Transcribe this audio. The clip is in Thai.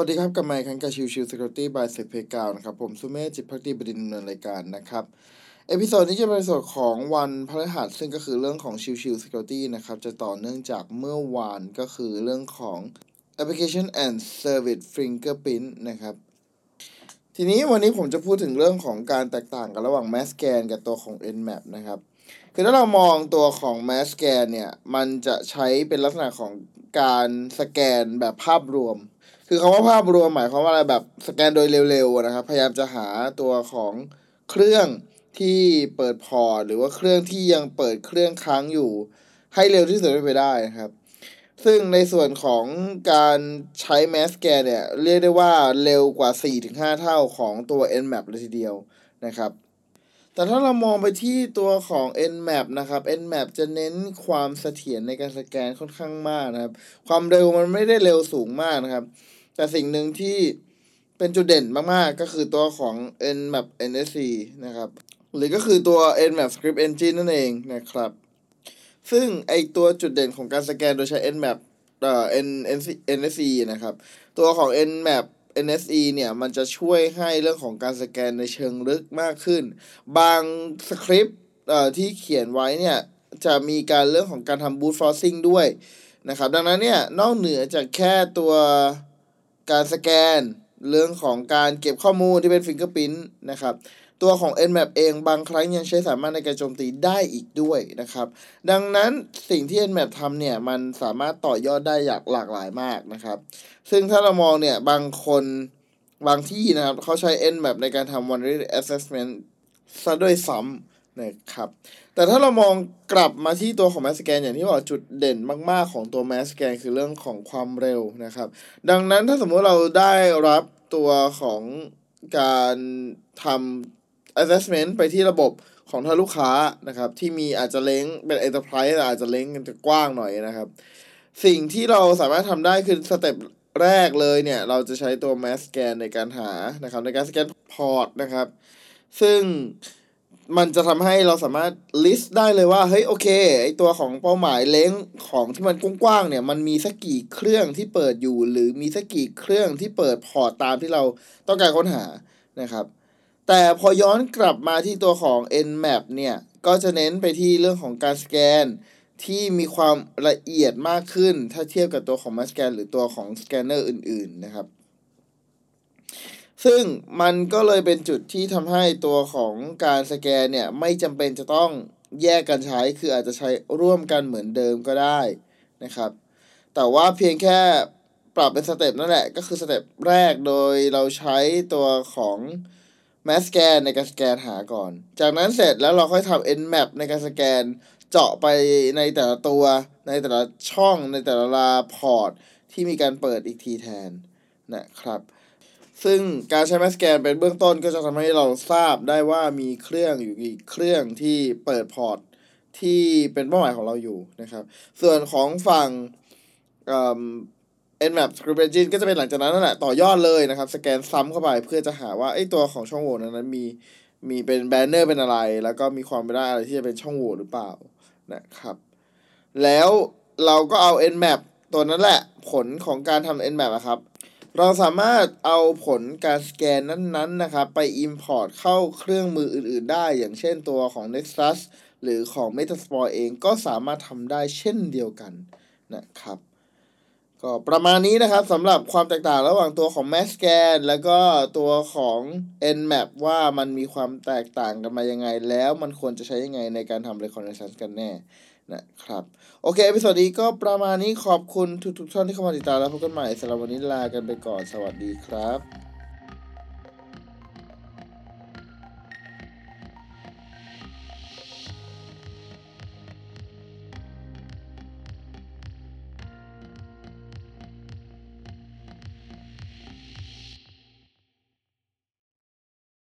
วัสดีครับกับไมค์คันกับชิวชิว Security by เซ p เพกาวนะครับ ผมสุเมธจิตพักดีบดินดำเนินรายการนะครับ เอพิโซดนี้จะเป็นส่วนของวันพฤหัสซึ่งก็คือเรื่องของชิวชิว Security นะครับ จะต่อเนื่องจากเมื่อวานก็คือเรื่องของ Application and Service Fingerprint นะครับ ทีนี้วันนี้ผมจะพูดถึงเรื่องของการแตกต่างกันระหว่าง Mass Scan กับตัวของ Nmap นะครับ คือถ้าเรามองตัวของ Mass Scan เนี่ย มันจะใช้เป็นลักษณะของการสแกนแบบภาพรวม คือคำว่าภาพรวมหมายความว่าอะไรแบบสแกนโดยเร็วๆนะครับ พยายามจะหาตัวของเครื่องที่เปิดพอร์ตหรือว่าเครื่องที่ยังเปิดเครื่องค้างอยู่ ให้เร็วที่สุดไปได้นะครับ ซึ่งในส่วนของการใช้ Mass Scan เนี่ย เรียกได้ว่าเร็วกว่า 4-5 เท่าของตัว Nmap เลยทีเดียวนะครับ แต่ถ้าเรามองไปที่ตัวของ Nmap นะครับ Nmap จะเน้นความเสถียรในการสแกนค่อนข้างมากนะครับ ความเร็วมันไม่ได้เร็วสูงมากนะครับ แต่สิ่งหนึ่งที่เป็นจุดเด่นมากๆ ก็คือตัวของ Nmap NSC นะครับ หรือก็คือตัว Nmap Script Engine นั่นเองนะครับ ซึ่งไอตัวจุดเด่นของการสแกนโดยใช้ Nmap เอ่อ N NSC นะครับ ตัวของ Nmap NSE เนี่ยมันจะช่วยให้เรื่องของการสแกนในเชิงลึกมากขึ้น บางสคริปต์เอ่อที่เขียนไว้เนี่ยจะมีการเรื่องของการทำ boot forcing ด้วยนะครับดังนั้นเนี่ยนอกเหนือจากแค่ตัวการสแกน เรื่องของการเก็บข้อมูลที่เป็น fingerprint นะครับ ตัวของ Nmap เองบางครั้งยังใช้สามารถในการโจมตีได้อีกด้วยนะครับ ดังนั้นสิ่งที่ Nmap ทำเนี่ยมันสามารถต่อยอดได้อย่างหลากหลายมากนะครับ ซึ่งถ้าเรามองเนี่ยบางคนบางที่นะครับเขาใช้ Nmap ในการทำ vulnerability assessment ซะด้วยซ้ำนะครับ แต่ถ้าเรามองกลับมาที่ตัวของ Mass Scan อย่างที่บอกจุดเด่นมาก ๆ ของตัว Mass Scan คือเรื่องของความเร็วนะครับ ดังนั้นถ้าสมมุติเราได้รับตัวของการทำ assessment ไปที่ระบบของทางลูกค้านะครับ ที่มีอาจจะเล้งเป็น enterprise อาจจะเล้งกันจะกว้างหน่อยนะครับ สิ่งที่เราสามารถทำได้คือ step แรกเลยเนี่ย เราจะใช้ตัว Mass Scan ในการหานะครับ ในการสแกนพอร์ตนะครับ ซึ่งมันจะทำให้เราสามารถ list ได้เลยว่า เฮ้ยโอเคไอ้ตัวของเป้าหมาย range ของที่มันกว้างๆเนี่ย มันมีสักกี่เครื่องที่เปิดอยู่ หรือมีสักกี่เครื่องที่เปิดพอร์ตตามที่เราต้องการค้นหานะครับ แต่พอย้อนกลับมาที่ตัวของ Nmap เนี่ย ก็จะเน้นไปที่เรื่องของการสแกนที่มีความละเอียดมากขึ้น ถ้าเทียบกับตัวของ Mass Scan หรือตัวของสแกนเนอร์อื่น ๆ นะครับ ซึ่งมันก็เลยเป็นจุดที่ทำให้ตัวของการสแกนเนี่ย ไม่จำเป็นจะต้องแยกกันใช้ คืออาจจะใช้ร่วมกันเหมือนเดิมก็ได้นะครับ แต่ว่าเพียงแค่ปรับเป็น step นั่นแหละ ก็คือ step แรกโดยเราใช้ตัวของ Mass Scan ในการสแกนหาก่อน จากนั้นเสร็จแล้วเราค่อยทำ Nmap ในการสแกน เจาะไปในแต่ละตัว ในแต่ละช่องในแต่ละลาพอร์ต ที่มีการเปิดอีกทีแทนนะครับ ซึ่งการใช้ Mass Scan เป็นเบื้องต้นก็จะทำให้เราทราบได้ว่ามีเครื่องอยู่กี่เครื่องที่เปิดพอร์ตที่เป็นเป้าหมายของเราอยู่นะครับ ส่วนของฝั่ง Nmap Script Engine ก็จะเป็นหลังจากนั้นนั่นแหละต่อยอดเลยนะครับ สแกนซ้ำเข้าไปเพื่อจะหาว่าไอ้ตัวของช่องโหว่นั้นมีมีเป็นแบนเนอร์เป็นอะไร แล้วก็มีความเป็นได้อะไรที่จะเป็นช่องโหว่หรือเปล่านะครับ แล้วเราก็เอา Nmap ตัวนั้นแหละผลของการทำ Nmap อะครับ เราสามารถเอาผลการสแกนนั้นๆนะครับ ไป Import เข้าเครื่องมืออื่น ๆ ได้ อย่างเช่นตัวของ Nexus หรือของ Metasploit เองก็สามารถทำได้เช่นเดียวกันนะครับ ก็ประมาณนี้นะครับสำหรับความแตกต่างระหว่างตัวของ m a s c a n แล้วก็ตัวของ Nmap ว่ามันมีความแตกต่างกันมายังไง แล้วมันควรจะใช้ยังไงในการทำ reconnaissance กันแน่นะครับ โอเคพิสดนี้ก็ประมาณนี้ขอบคุณทุกๆท่านที่เข้ามาติดตามแล้วพบกันใหม่สำหรับวันนี้ลากันไปก่อนสวัสดีครับ